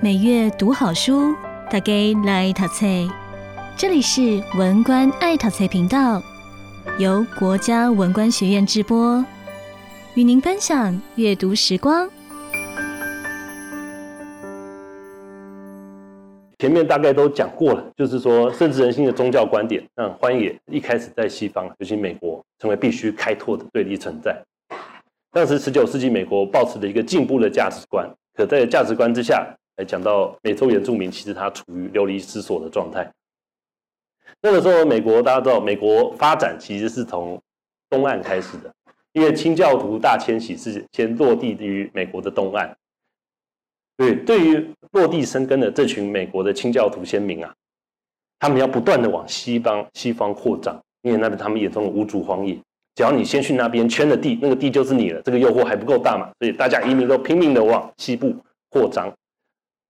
每月读好书，大家来读册。这里是文官爱读册频道，由国家文官学院直播，与您分享阅读时光。前面大概都讲过了，就是说，深植人性的宗教观点，让荒野一开始在西方，尤其美国，成为必须开拓的对立存在。当时十九世纪美国抱持的一个进步的价值观，可在价值观之下。来讲到美洲原住民，其实他处于流离失所的状态。那个时候，美国大家知道，美国发展其实是从东岸开始的，因为清教徒大迁徙是先落地于美国的东岸。对，对于落地生根的这群美国的清教徒先民啊，他们要不断的往西方西方扩张，因为那边他们眼中的无主荒野，只要你先去那边圈了地，那个地就是你了。这个诱惑还不够大嘛，所以大家移民都拼命的往西部扩张。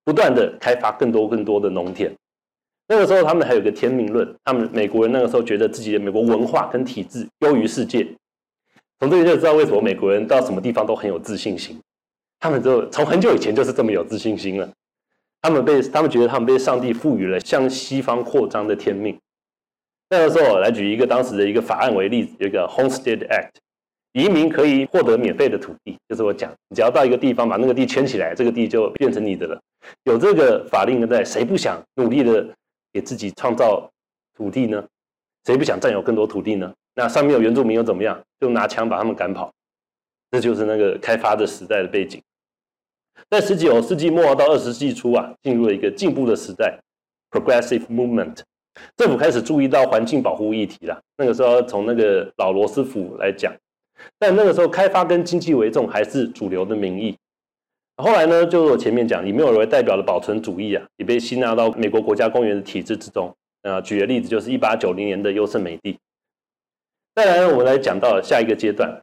不断的开发更多更多的农田，那个时候他们还有个天命论，他们美国人那个时候觉得自己的美国文化跟体制优于世界，从这里就知道为什么美国人到什么地方都很有自信心，他们就从很久以前就是这么有自信心了，他们被他们觉得他们被上帝赋予了向西方扩张的天命，那个时候来举一个当时的一个法案为例子，有一个 Homestead Act。移民可以获得免费的土地，就是我讲，你只要到一个地方把那个地圈起来，这个地就变成你的了。有这个法令在，谁不想努力的给自己创造土地呢？谁不想占有更多土地呢？那上面有原住民又怎么样？就拿枪把他们赶跑。这就是那个开发的时代的背景。在十九世纪末到二十世纪初啊，进入了一个进步的时代，Progressive Movement，政府开始注意到环境保护议题了。那个时候从那个老罗斯福来讲。但那个时候，开发跟经济为重还是主流的民意。后来呢，就是我前面讲，以缪尔为代表的保存主义啊，也被吸纳到美国国家公园的体制之中。啊，举个例子，就是一八九零年的优胜美地。再来呢，我们来讲到下一个阶段，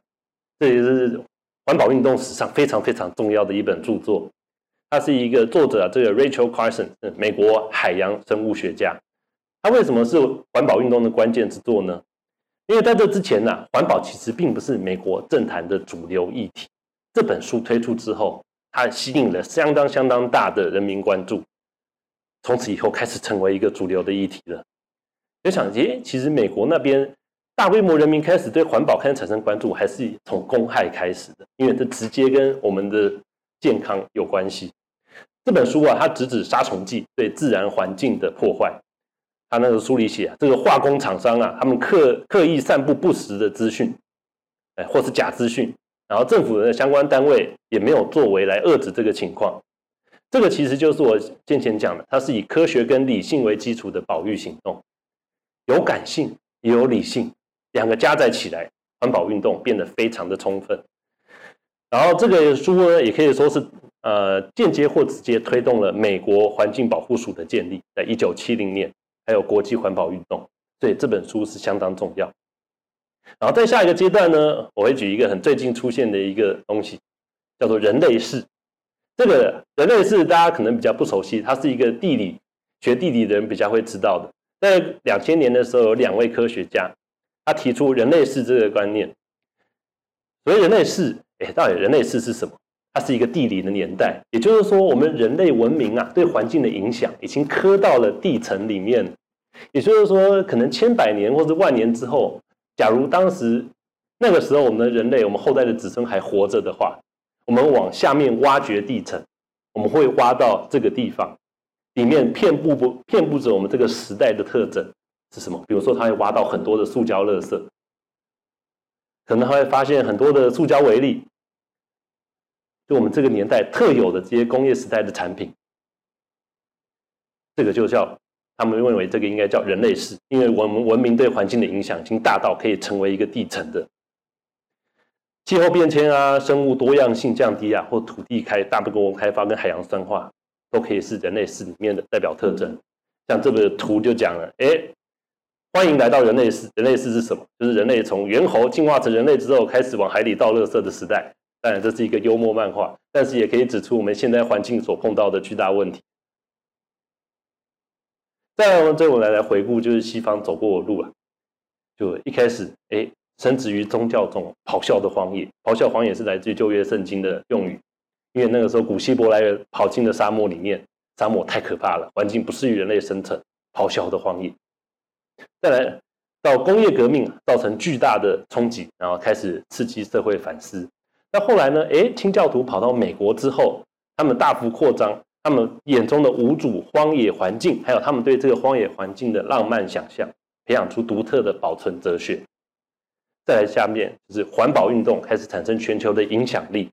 这也是环保运动史上非常非常重要的一本著作。它是一个作者啊，这个 Rachel Carson，美国海洋生物学家。他为什么是环保运动的关键之作呢？因为在这之前呢、环保其实并不是美国政坛的主流议题。这本书推出之后，它吸引了相当相当大的人民关注，从此以后开始成为一个主流的议题了。就想，诶，其实美国那边大规模人民开始对环保开始产生关注，还是从公害开始的，因为这直接跟我们的健康有关系。这本书啊，它直指杀虫剂对自然环境的破坏。他那个书里写啊，这个化工厂商啊，他们刻刻意散布不实的资讯，哎，或是假资讯，然后政府的相关单位也没有作为来遏制这个情况。这个其实就是我先前讲的，它是以科学跟理性为基础的保育行动，有感性也有理性，两个加在起来，环保运动变得非常的充分。然后这个书呢，也可以说是呃间接或直接推动了美国环境保护署的建立，在一九七零年。还有国际环保运动，所以这本书是相当重要。然后在下一个阶段呢，我会举一个很最近出现的一个东西，叫做人类世。这个人类世大家可能比较不熟悉，它是一个地理学地理的人比较会知道的。在两千年的时候，有两位科学家，他提出人类世这个观念。所谓人类世，哎，到底人类世是什么？它是一个地理的年代，也就是说，我们人类文明啊，对环境的影响已经刻到了地层里面。也就是说，可能千百年或者万年之后，假如当时那个时候我们的人类，我们后代的子孙还活着的话，我们往下面挖掘地层，我们会挖到这个地方，里面遍布不遍布着我们这个时代的特征是什么？比如说，他会挖到很多的塑胶垃圾，可能还会发现很多的塑胶微粒。就我们这个年代特有的这些工业时代的产品，这个就叫他们认为这个应该叫人类世，因为我们文明对环境的影响已经大到可以成为一个地层的气候变迁啊、生物多样性降低啊，或土地开大规模开发跟海洋酸化，都可以是人类世里面的代表特征。像这个图就讲了，哎，欢迎来到人类世。人类世是什么？就是人类从猿猴进化成人类之后，开始往海里倒垃圾的时代。当然，这是一个幽默漫画，但是也可以指出我们现在环境所碰到的巨大问题。再来，我们最后来来回顾，就是西方走过的路啊。就一开始，哎，深植于宗教中咆哮的荒野，咆哮荒野是来自于旧约圣经的用语，因为那个时候古希伯来人跑进了沙漠里面，沙漠太可怕了，环境不适于人类生存，咆哮的荒野。再来到工业革命，造成巨大的冲击，然后开始刺激社会反思。那后来呢？诶，清教徒跑到美国之后，他们大幅扩张，他们眼中的无主荒野环境，还有他们对这个荒野环境的浪漫想象，培养出独特的保存哲学。再来下面就是环保运动开始产生全球的影响力。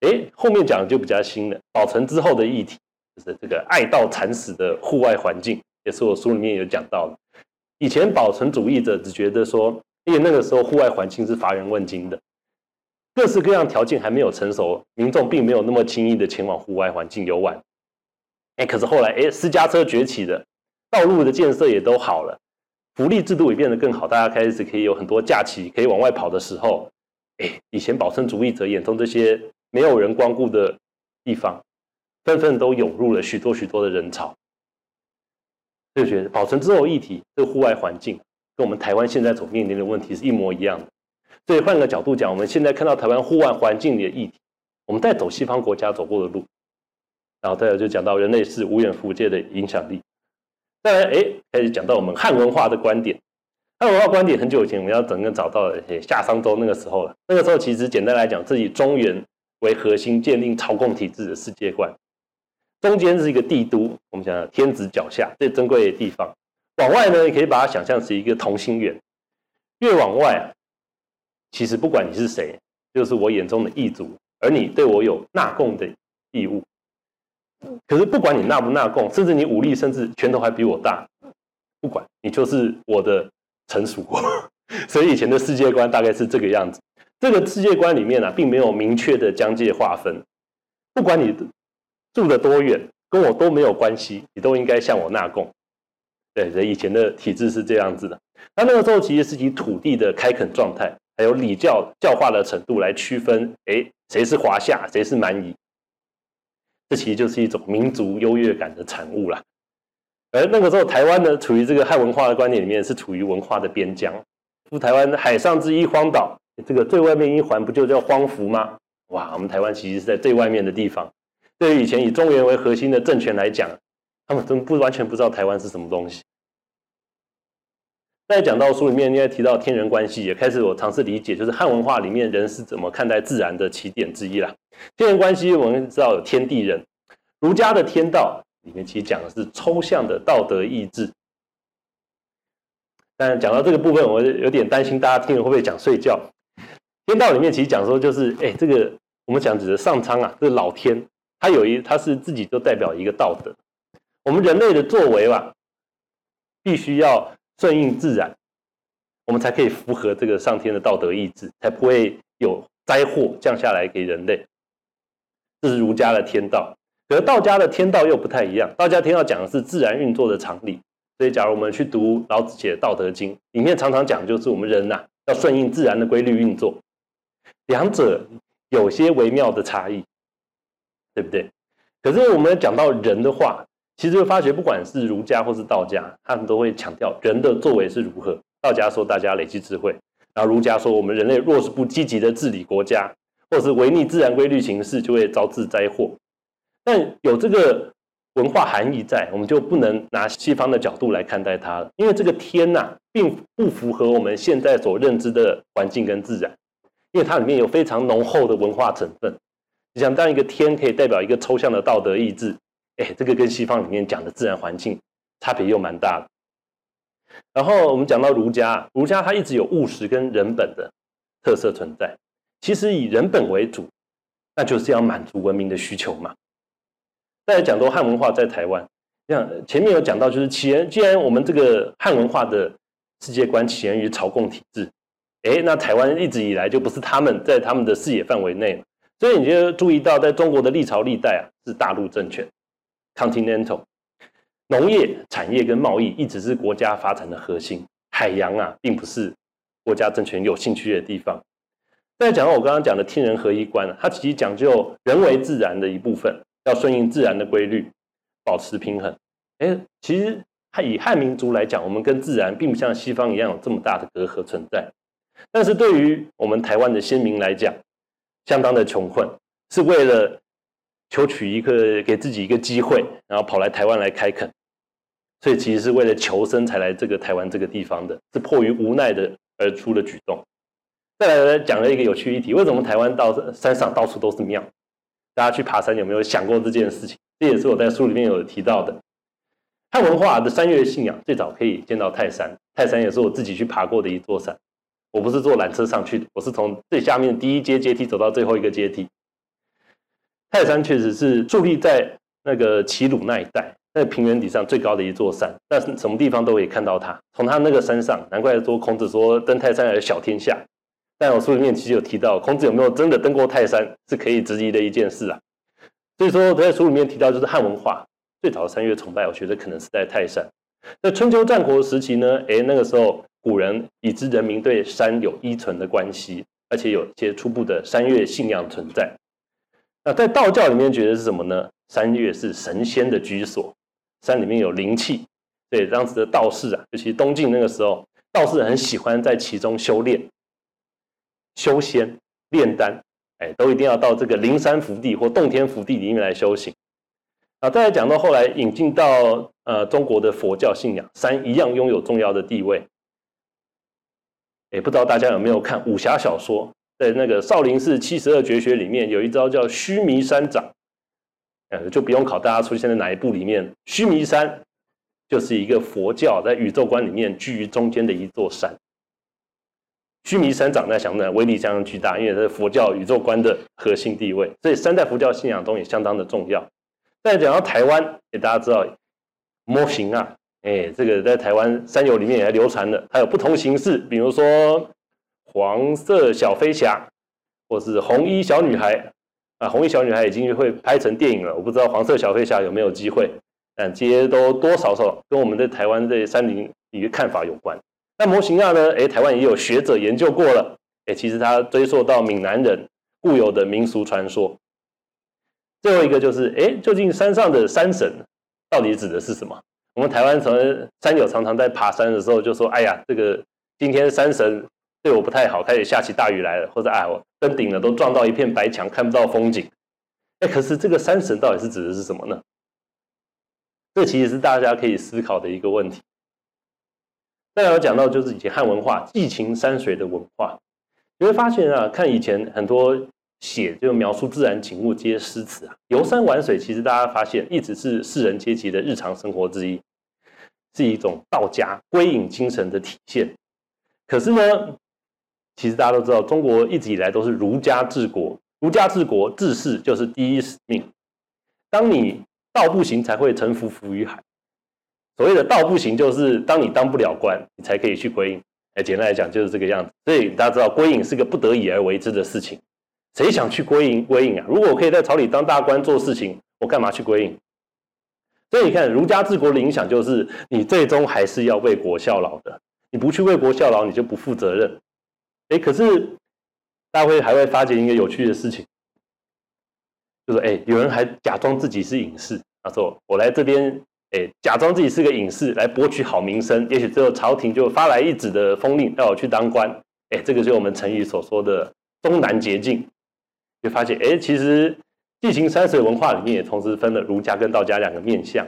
诶，后面讲的就比较新了，保存之后的议题，就是这个爱到惨死的户外环境，也是我书里面有讲到的。以前保存主义者只觉得说，因为那个时候户外环境是乏人问津的。各式各样条件还没有成熟，民众并没有那么轻易的前往户外环境游玩。哎，可是后来，哎，私家车崛起了，道路的建设也都好了，福利制度也变得更好，大家开始可以有很多假期可以往外跑的时候，哎，以前保存主义者眼中这些没有人光顾的地方，纷纷都涌入了许多许多的人潮。就觉得保存之后议题，这户外环境跟我们台湾现在所面临的问题是一模一样的。所以换个角度讲，我们现在看到台湾户外环境里的议题，我们在走西方国家走过的路，然后再来就讲到人类是无远弗届的影响力。再来，哎，开始讲到我们汉文化的观点。汉文化观点很久以前我们要整个找到夏商周那个时候了。那个时候其实简单来讲，是以中原为核心建立朝贡体制的世界观，中间是一个帝都，我们讲天子脚下最珍贵的地方。往外呢，你可以把它想象是一个同心圆，越往外啊。其实不管你是谁，就是我眼中的异族，而你对我有纳贡的义务。可是不管你纳不纳贡，甚至你武力甚至拳头还比我大，不管你就是我的臣属。所以以前的世界观大概是这个样子。这个世界观里面呢、啊，并没有明确的疆界划分。不管你住的多远，跟我都没有关系，你都应该向我纳贡。对，所以以前的体制是这样子的。那那个时候其实是以土地的开垦状态。还有礼教教化的程度来区分，哎，谁是华夏，谁是蛮夷？这其实就是一种民族优越感的产物啦。而那个时候，台湾呢，处于这个汉文化的观念里面，是处于文化的边疆。夫台湾海上之一荒岛，这个最外面一环不就叫荒服吗？哇，我们台湾其实是在最外面的地方。对于以前以中原为核心的政权来讲，他们真不完全不知道台湾是什么东西。在讲到书里面，应该提到天人关系，也开始我尝试理解，就是汉文化里面人是怎么看待自然的起点之一啦。天人关系，我们知道有天地人，儒家的天道里面其实讲的是抽象的道德意志。但讲到这个部分，我有点担心大家听了会不会讲睡觉。天道里面其实讲说，就是哎，这个我们讲指的上苍啊，这个老天，他有一，他是自己就代表一个道德。我们人类的作为吧，必须要。顺应自然，我们才可以符合这个上天的道德意志，才不会有灾祸降下来给人类。这是儒家的天道，可是道家的天道又不太一样。道家天道讲的是自然运作的常理，所以假如我们去读老子写的《道德经》，里面常常讲就是我们人呐、啊、要顺应自然的规律运作，两者有些微妙的差异，对不对？可是我们讲到人的话。其实会发觉，不管是儒家或是道家，他们都会强调人的作为是如何。道家说大家累积智慧，然后儒家说我们人类若是不积极的治理国家，或是违逆自然规律行事，就会招致灾祸。但有这个文化含义在，我们就不能拿西方的角度来看待它了，因为这个天呐、啊，并不符合我们现在所认知的环境跟自然，因为它里面有非常浓厚的文化成分。你想，当一个天可以代表一个抽象的道德意志。哎，这个跟西方里面讲的自然环境差别又蛮大的。然后我们讲到儒家，儒家它一直有务实跟人本的特色存在。其实以人本为主，那就是要满足文明的需求嘛。再来讲到汉文化在台湾，像前面有讲到，就是起源，既然我们这个汉文化的世界观起源于朝贡体制，哎，那台湾一直以来就不是他们在他们的视野范围内，所以你就注意到，在中国的历朝历代啊，是大陆政权。Continental 农业产业跟贸易一直是国家发展的核心，海洋啊，并不是国家政权有兴趣的地方。再讲到我刚刚讲的天人合一观，它其实讲究人为自然的一部分，要顺应自然的规律，保持平衡。哎，其实以汉民族来讲，我们跟自然并不像西方一样有这么大的隔阂存在。但是对于我们台湾的先民来讲，相当的穷困，是为了求取一个给自己一个机会，然后跑来台湾来开垦，所以其实是为了求生才来这个台湾这个地方的，是迫于无奈的而出的举动。再来讲了一个有趣议题，为什么台湾到山上到处都是庙？大家去爬山有没有想过这件事情？这也是我在书里面有提到的。汉文化的山岳信仰最早可以见到泰山，泰山也是我自己去爬过的一座山。我不是坐缆车上去的，我是从最下面第一阶阶梯走到最后一个阶梯。泰山确实是伫立在那个齐鲁那一带，那个平原底上最高的一座山，但是什么地方都可以看到它。从它那个山上，难怪说孔子说登泰山而小天下。但我书里面其实有提到，孔子有没有真的登过泰山，是可以质疑的一件事啊。所以说，在书里面提到，就是汉文化最早的山岳崇拜，我觉得可能是在泰山。那春秋战国时期呢，诶，那个时候古人已知人民对山有依存的关系，而且有一些初步的山岳信仰存在。那在道教里面觉得是什么呢？山岳是神仙的居所，山里面有灵气，所以当时的道士啊，尤其东晋那个时候，道士很喜欢在其中修炼。修仙、炼丹，哎，都一定要到这个灵山福地或洞天福地里面来修行。啊，再来讲到后来引进到呃中国的佛教信仰，山一样拥有重要的地位。哎，不知道大家有没有看武侠小说，在那个少林寺七十二绝学里面有一招叫须弥山掌，呃，就不用考大家出现在哪一部里面。须弥山就是一个佛教在宇宙观里面居于中间的一座山。须弥山掌在想呢，威力相当巨大，因为这是佛教宇宙观的核心地位，所以山在佛教信仰中也相当的重要。再讲到台湾，给大家知道模型啊，哎，这个在台湾山友里面也流传的，它有不同形式，比如说黄色小飞侠，或是红衣小女孩啊，红衣小女孩已经会拍成电影了，我不知道黄色小飞侠有没有机会，但这些都多少少跟我们在台湾这山林一个看法有关。那模型啊呢？诶，台湾也有学者研究过了。诶，其实它追溯到闽南人固有的民俗传说。最后一个就是，诶，究竟山上的山神到底指的是什么？我们台湾从山友常常在爬山的时候就说：“哎呀，这个今天山神对我不太好，开始下起大雨来了，或者哎，我登顶了都撞到一片白墙，看不到风景。”哎，可是这个山神到底是指的是什么呢？这其实是大家可以思考的一个问题。再有讲到就是以前汉文化寄情山水的文化，你会发现啊，看以前很多写就描述自然景物这些诗词啊，游山玩水，其实大家发现一直是士人阶级的日常生活之一，是一种道家归隐精神的体现。可是呢，其实大家都知道，中国一直以来都是儒家治国，儒家治国治世就是第一使命。当你道不行，才会臣服浮于海。所谓的道不行，就是当你当不了官，你才可以去归隐。哎，简单来讲就是这个样子。所以大家知道，归隐是个不得已而为之的事情。谁想去归隐？归隐啊！如果我可以在朝里当大官做事情，我干嘛去归隐？所以你看，儒家治国的影响就是，你最终还是要为国效劳的。你不去为国效劳，你就不负责任。哎，可是大家会还会发现一个有趣的事情，就是哎，有人还假装自己是隐士，他说我来这边。哎，假装自己是个隐士来博取好名声，也许最后朝廷就发来一纸的封令，让我去当官。哎，这个就是我们成语所说的“东南捷径”。就发现，哎，其实地形山水文化里面也同时分了儒家跟道家两个面向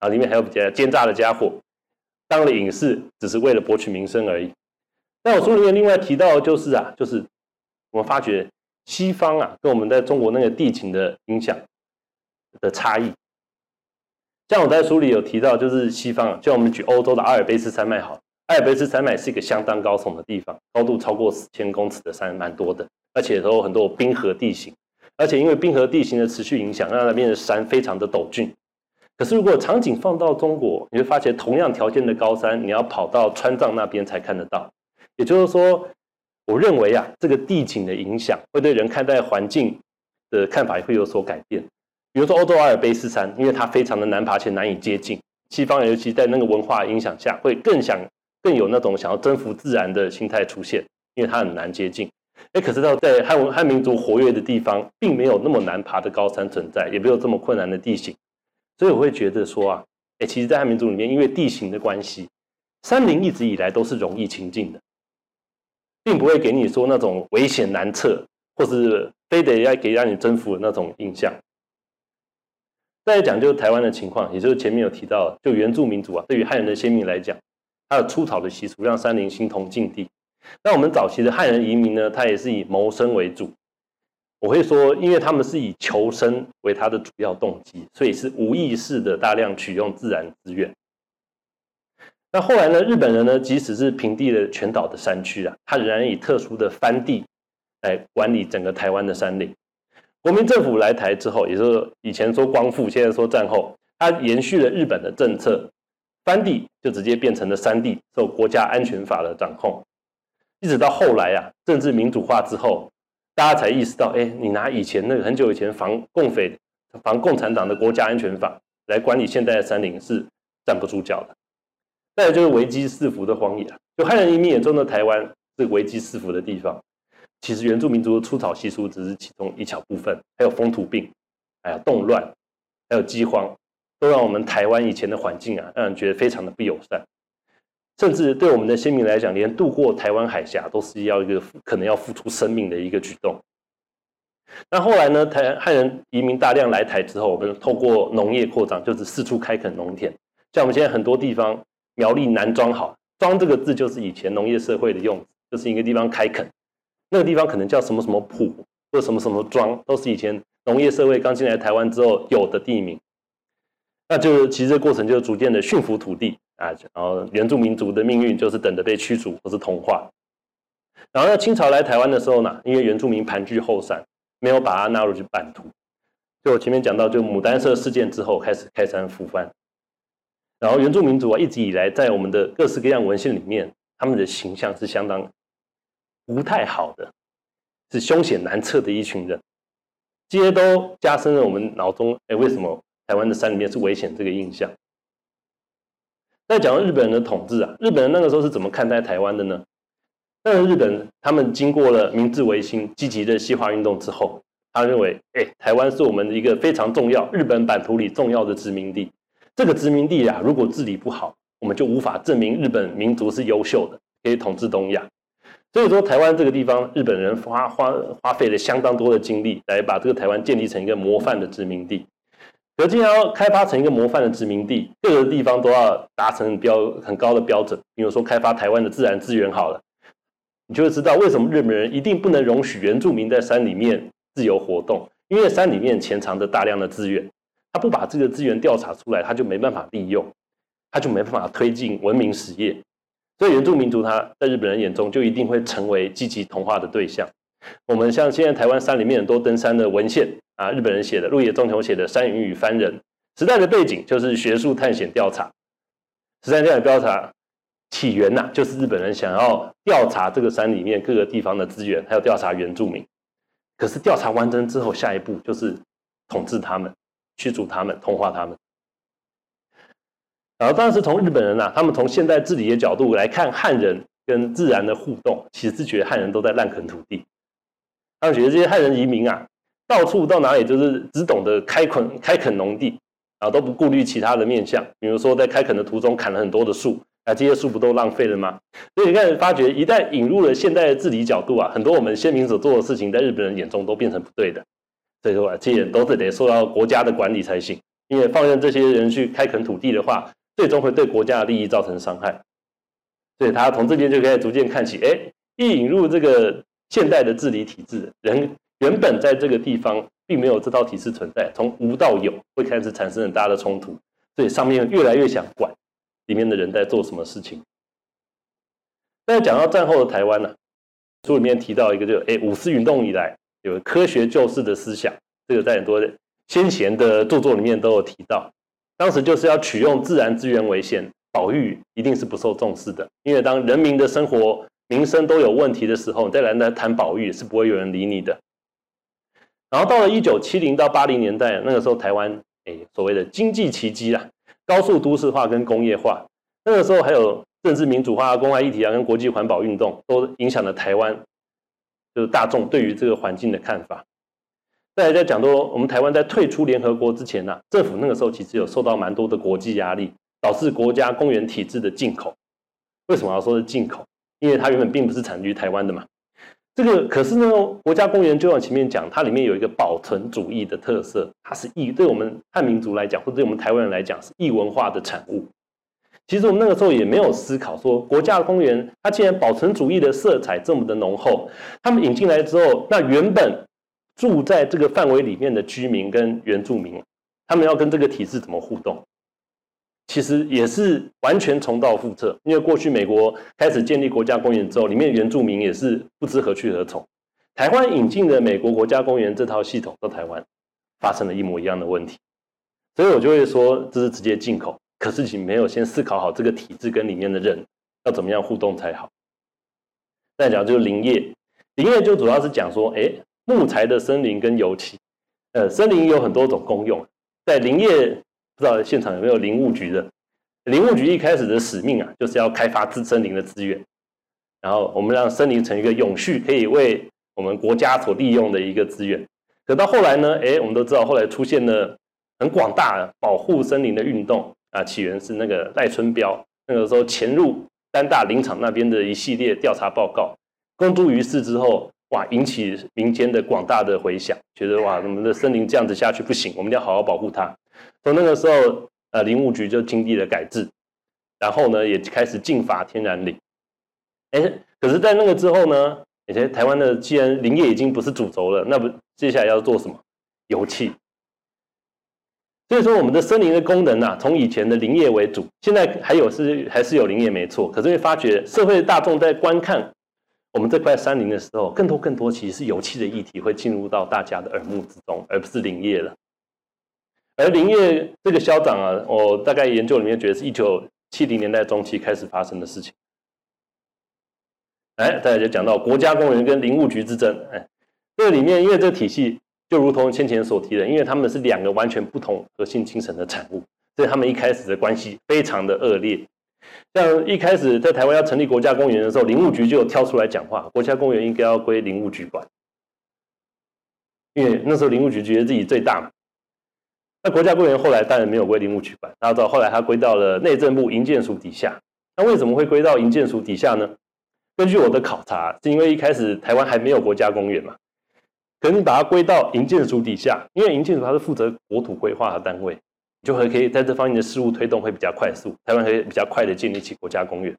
啊，里面还有比较奸诈的家伙，当了隐士只是为了博取名声而已。那我书里面另外提到就是啊，就是我们发觉西方啊，跟我们在中国那个地形的影响的差异。像我在书里有提到，就是西方啊，就我们举欧洲的阿尔卑斯山脉好，阿尔卑斯山脉是一个相当高耸的地方，高度超过四千公尺的山蛮多的，而且都有很多冰河地形，而且因为冰河地形的持续影响，让那边的山非常的陡峻。可是如果场景放到中国，你会发现同样条件的高山，你要跑到川藏那边才看得到。也就是说，我认为啊，这个地景的影响会对人看待环境的看法也会有所改变。比如说欧洲阿尔卑斯山，因为它非常的难爬且难以接近，西方人尤其在那个文化影响下，会更想更有那种想要征服自然的心态出现，因为它很难接近。哎，可是到在汉文汉民族活跃的地方，并没有那么难爬的高山存在，也没有这么困难的地形，所以我会觉得说啊，哎，其实，在汉民族里面，因为地形的关系，山林一直以来都是容易亲近的，并不会给你说那种危险难测，或是非得要给让你征服的那种印象。再来讲就是台湾的情况，也就是前面有提到，就原住民族啊，对于汉人的先民来讲，他的出草的习俗让山林形同禁地。那我们早期的汉人移民呢，他也是以谋生为主。我会说，因为他们是以求生为他的主要动机，所以是无意识的大量取用自然资源。那后来呢，日本人呢，即使是平地了全岛的山区啊，他仍然以特殊的藩地来管理整个台湾的山林。国民政府来台之后，也就是以前说光复，现在说战后，他延续了日本的政策，藩地就直接变成了山地，受国家安全法的掌控。一直到后来啊，政治民主化之后，大家才意识到，哎，你拿以前那个很久以前防共匪、防共产党的国家安全法来管理现在的山林，是站不住脚的。再来就是危机四伏的荒野，就汉人移民眼中的台湾是危机四伏的地方。其实原住民族的出草习俗只是其中一小部分，还有风土病，还有动乱，还有饥荒，都让我们台湾以前的环境啊，让人觉得非常的不友善。甚至对我们的先民来讲，连渡过台湾海峡都是要一个可能要付出生命的一个举动。那后来呢，台汉人移民大量来台之后，我们透过农业扩张，就是四处开垦农田。像我们现在很多地方，苗栗南庄好，庄这个字就是以前农业社会的用，就是一个地方开垦。那个地方可能叫什么什么埔，或什么什么庄，都是以前农业社会刚进来台湾之后有的地名。那就其实这个过程就是逐渐的驯服土地啊，然后原住民族的命运就是等着被驱逐或是同化。然后在清朝来台湾的时候呢，因为原住民盘踞后山，没有把它纳入去版图。就我前面讲到，就牡丹社事件之后开始开山复藩。然后原住民族啊，一直以来在我们的各式各样文献里面，他们的形象是相当。不太好的，是凶险难测的一群人，这些都加深了我们脑中，哎，为什么台湾的山里面是危险这个印象？再讲到日本人的统治啊，日本人那个时候是怎么看待台湾的呢？那日本他们经过了明治维新、积极的西化运动之后，他认为，哎，台湾是我们的一个非常重要、日本版图里重要的殖民地。这个殖民地啊，如果治理不好，我们就无法证明日本民族是优秀的，可以统治东亚。所以说，台湾这个地方，日本人花花花费了相当多的精力，来把这个台湾建立成一个模范的殖民地。可既然要开发成一个模范的殖民地，各个地方都要达成标很高的标准。比如说，开发台湾的自然资源好了，你就会知道为什么日本人一定不能容许原住民在山里面自由活动，因为山里面潜藏着大量的资源，不把这个资源调查出来，他就没办法利用，他就没办法推进文明实业。所以原住民族，他在日本人眼中就一定会成为积极同化的对象。我们像现在台湾山里面很多登山的文献啊，日本人写的，鹿野忠雄写的《山云与番人》，时代的背景就是学术探险调查。时代调查调查起源呐、就是日本人想要调查这个山里面各个地方的资源，还有调查原住民。可是调查完成之后，下一步就是统治他们，驱逐他们，同化他们。然后当时从日本人呐、啊，他们从现代治理的角度来看汉人跟自然的互动，其实是觉得汉人都在滥垦土地。他们觉得这些汉人移民啊，到处到哪里就是只懂得开垦开垦农地，然后都不顾虑其他的面向，比如说在开垦的途中砍了很多的树，啊，这些树不都浪费了吗？所以你看，发觉一旦引入了现代的治理角度啊，很多我们先民所做的事情，在日本人眼中都变成不对的。所以说啊，这些都是得受到国家的管理才行，因为放任这些人去开垦土地的话，最终会对国家的利益造成伤害，所以他从这边就可以逐渐看起，哎，一引入这个现代的治理体制，人原本在这个地方并没有这套体制存在，从无到有会开始产生很大的冲突，所以上面越来越想管里面的人在做什么事情。但是讲到战后的台湾呢，书里面提到一个，就哎五四运动以来有科学救世的思想，这个在很多先贤的著作里面都有提到。当时就是要取用自然资源为先，保育一定是不受重视的。因为当人民的生活民生都有问题的时候，你再来来谈保育是不会有人理你的。然后到了一九七零到八零年代，那个时候台湾哎所谓的经济奇迹啦，高速都市化跟工业化，那个时候还有政治民主化、公开议题啊跟国际环保运动，都影响了台湾就是大众对于这个环境的看法。再来在讲说，我们台湾在退出联合国之前呢、啊，政府那个时候其实有受到蛮多的国际压力，导致国家公园体制的进口。为什么要说是进口？因为它原本并不是产于台湾的嘛。这个可是呢，国家公园就像前面讲，它里面有一个保存主义的特色，它是异，对我们汉民族来讲，或者对我们台湾人来讲，是异文化的产物。其实我们那个时候也没有思考说，国家公园它既然保存主义的色彩这么的浓厚，他们引进来之后，那原本住在这个范围里面的居民跟原住民，他们要跟这个体制怎么互动？其实也是完全重蹈覆辙，因为过去美国开始建立国家公园之后，里面原住民也是不知何去何从。台湾引进的美国国家公园这套系统到台湾，发生了一模一样的问题，所以我就会说这是直接进口，可是你没有先思考好这个体制跟里面的人要怎么样互动才好。再讲就是林业，林业就主要是讲说，哎，木材的森林跟油气，呃，森林有很多种功用，在林业。不知道现场有没有林务局的？林务局一开始的使命啊，就是要开发自森林的资源，然后我们让森林成一个永续，可以为我们国家所利用的一个资源。可到后来呢，哎，我们都知道后来出现了很广大保护森林的运动啊，起源是那个赖春标那个时候潜入丹大林场那边的一系列调查报告，公诸于世之后，哇，引起民间的广大的回响，觉得哇，我们的森林这样子下去不行，我们要好好保护它。从那个时候，呃，林务局就经历了改制，然后呢，也开始禁伐天然林。哎，可是，在那个之后呢，而且台湾的既然林业已经不是主轴了，那不接下来要做什么？油气。所以说，我们的森林的功能啊，从以前的林业为主，现在还有是还是有林业没错，可是会发觉社会大众在观看我们这块山林的时候，更多更多其实是油气的议题会进入到大家的耳目之中，而不是林业了。而林业这个消长啊，我大概研究里面觉得是一九七零年代中期开始发生的事情。哎，大家就讲到国家公园跟林务局之争。哎，这里面因为这个体系就如同先前所提的，因为他们是两个完全不同核心精神的产物，所以他们一开始的关系非常的恶劣。像一开始在台湾要成立国家公园的时候，林务局就有跳出来讲话，国家公园应该要归林务局管，因为那时候林务局觉得自己最大嘛。那国家公园后来当然没有归林务局管，大家知道后来它归到了内政部营建署底下。那为什么会归到营建署底下呢？根据我的考察，是因为一开始台湾还没有国家公园嘛，可是你把它归到营建署底下，因为营建署它是负责国土规划的单位，就会可以在这方面的事务推动会比较快速，台湾可以比较快的建立起国家公园。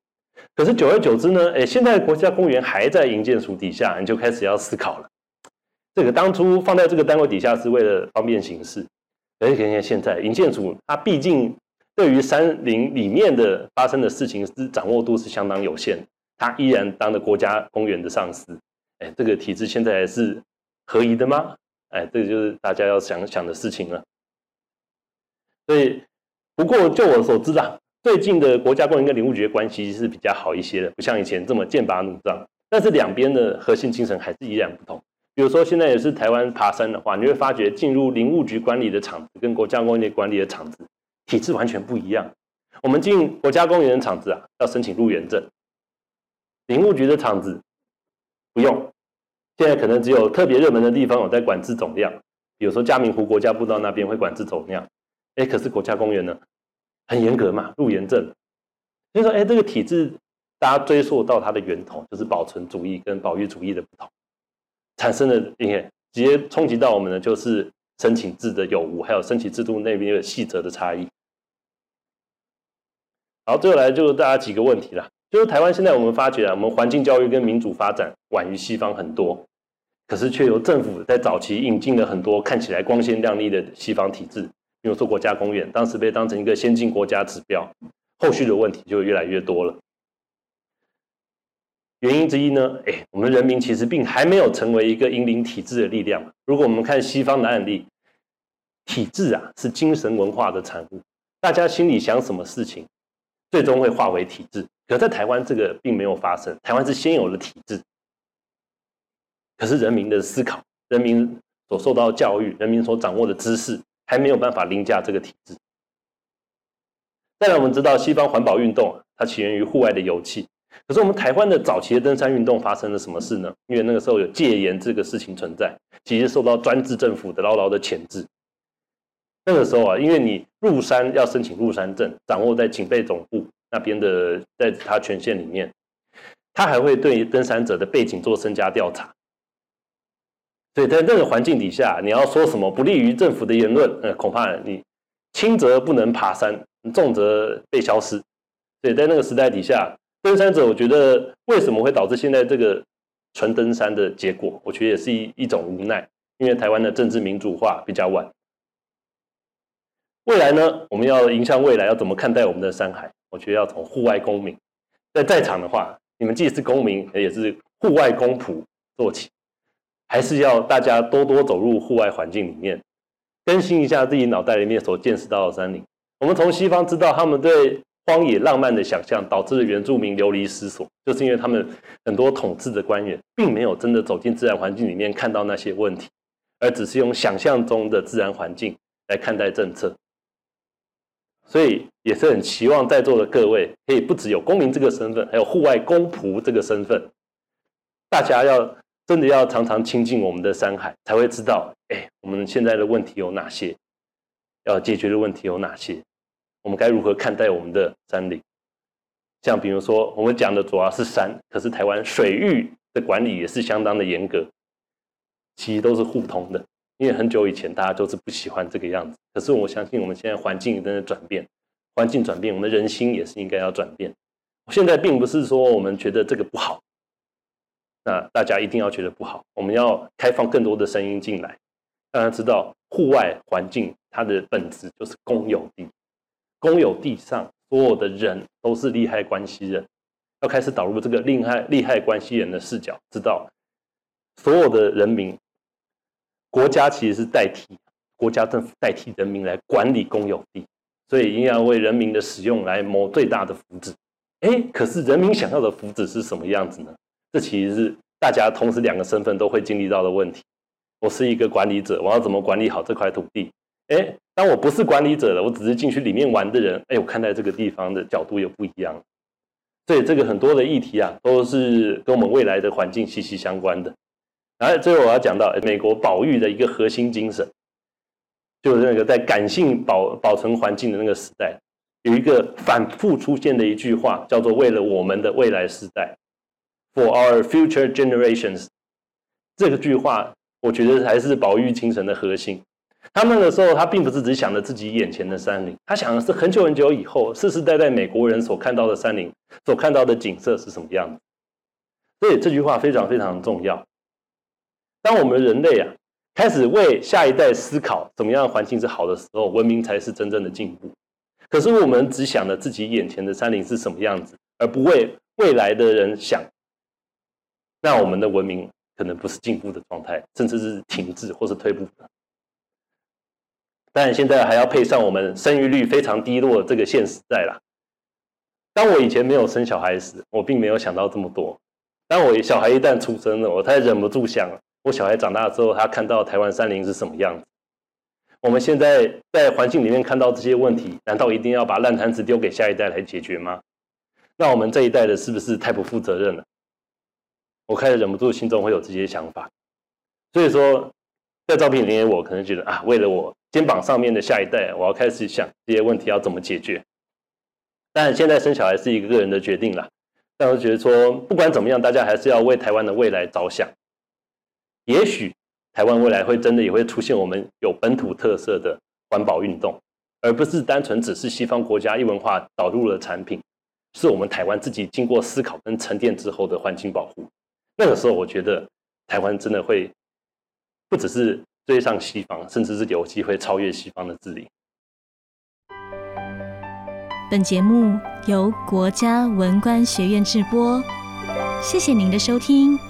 可是久而久之呢，哎，现在国家公园还在营建署底下，你就开始要思考了。这个当初放在这个单位底下是为了方便行事。而且看现在营建署，它毕竟对于山林里面的发生的事情是掌握度是相当有限，它依然当着国家公园的上司。哎，这个体制现在还是合宜的吗？哎，这个就是大家要想想的事情了。所以，不过就我所知啊，最近的国家公园跟林务局的关系是比较好一些的，不像以前这么剑拔弩张。但是两边的核心精神还是依然不同。比如说，现在也是台湾爬山的话，你会发觉进入林务局管理的场子跟国家公园管理的场子体制完全不一样。我们进国家公园的场子啊，要申请入园证；林务局的场子不用。现在可能只有特别热门的地方有在管制总量，比如说嘉明湖国家步道那边会管制总量。哎，可是国家公园呢，很严格嘛，入园证。所以说，哎，这个体制大家追溯到它的源头，就是保存主义跟保育主义的不同。产生的因为直接冲击到我们的就是申请制的有无，还有申请制度那边的细则的差异。好，最后来就大家几个问题啦，就是台湾现在我们发觉啊，我们环境教育跟民主发展晚于西方很多，可是却由政府在早期引进了很多看起来光鲜亮丽的西方体制，比如说国家公园，当时被当成一个先进国家指标，后续的问题就越来越多了。原因之一呢，哎，我们人民其实并还没有成为一个引领体制的力量。如果我们看西方的案例，体制啊是精神文化的产物，大家心里想什么事情，最终会化为体制。可在台湾这个并没有发生，台湾是先有了体制，可是人民的思考、人民所受到教育、人民所掌握的知识，还没有办法凌驾这个体制。再来，我们知道西方环保运动啊，它起源于户外的游憩。可是我们台湾的早期的登山运动发生了什么事呢？因为那个时候有戒严这个事情存在，其实受到专制政府的牢牢的钳制。那个时候啊，因为你入山要申请入山证，掌握在警备总部那边的，在他权限里面。他还会对登山者的背景做身家调查。所以在那个环境底下，你要说什么不利于政府的言论，呃，恐怕你轻则不能爬山，重则被消失。所以在那个时代底下，登山者，我觉得为什么会导致现在这个纯登山的结果？我觉得也是一一种无奈，因为台湾的政治民主化比较晚。未来呢，我们要迎向未来，要怎么看待我们的山海？我觉得要从户外公民，在在场的话，你们既是公民，也是户外公仆做起。还是要大家多多走入户外环境里面，更新一下自己脑袋里面所见识到的山林。我们从西方知道，他们对荒野浪漫的想象，导致了原住民流离失所，就是因为他们很多统治的官员，并没有真的走进自然环境里面看到那些问题，而只是用想象中的自然环境来看待政策。所以也是很期望在座的各位，可以不只有公民这个身份，还有户外公仆这个身份，大家要。真的要常常亲近我们的山海，才会知道，哎，我们现在的问题有哪些，要解决的问题有哪些，我们该如何看待我们的山林？像比如说，我们讲的主要是山，可是台湾水域的管理也是相当的严格，其实都是互通的。因为很久以前大家都是不喜欢这个样子，可是我相信我们现在环境正在转变，环境转变，我们人心也是应该要转变。现在并不是说我们觉得这个不好。那大家一定要觉得不好，我们要开放更多的声音进来。大家知道，户外环境它的本质就是公有地，公有地上所有的人都是利害关系人，要开始导入这个利害利害关系人的视角，知道所有的人民，国家其实是代替国家政府代替人民来管理公有地，所以一定要为人民的使用来谋最大的福祉。哎，可是人民想要的福祉是什么样子呢？这其实是大家同时两个身份都会经历到的问题。我是一个管理者，我要怎么管理好这块土地？哎，当我不是管理者了，我只是进去里面玩的人，哎，我看待这个地方的角度又不一样。所以这个很多的议题啊，都是跟我们未来的环境息息相关的。然后最后我要讲到美国保育的一个核心精神，就是那个在感性保保存环境的那个时代，有一个反复出现的一句话，叫做“为了我们的未来世代”。For our future generations，这个句话，我觉得才是保育精神的核心。他们的时候，他并不是只想着自己眼前的山林，他想的是很久很久以后，世世代代美国人所看到的山林，所看到的景色是什么样子。所以这句话非常非常重要。当我们人类啊，开始为下一代思考怎么样环境是好的时候，文明才是真正的进步。可是我们只想着自己眼前的山林是什么样子，而不为未来的人想。那我们的文明可能不是进步的状态，甚至是停滞或是退步的。但现在还要配上我们生育率非常低落的这个现实在啦。当我以前没有生小孩时，我并没有想到这么多。当我小孩一旦出生了，我才忍不住想了：我小孩长大之后，他看到台湾山林是什么样子？我们现在在环境里面看到这些问题，难道一定要把烂摊子丢给下一代来解决吗？那我们这一代的是不是太不负责任了？我开始忍不住，心中会有这些想法，所以说，在照片里面，我可能觉得啊，为了我肩膀上面的下一代，我要开始想这些问题要怎么解决。但现在生小孩是一个个人的决定了，但我觉得说，不管怎么样，大家还是要为台湾的未来着想。也许台湾未来会真的也会出现我们有本土特色的环保运动，而不是单纯只是西方国家一文化导入了产品，是我们台湾自己经过思考跟沉淀之后的环境保护。那个时候，我觉得台湾真的会不只是追上西方，甚至是有机会超越西方的治理。本节目由国家文官学院制播，谢谢您的收听。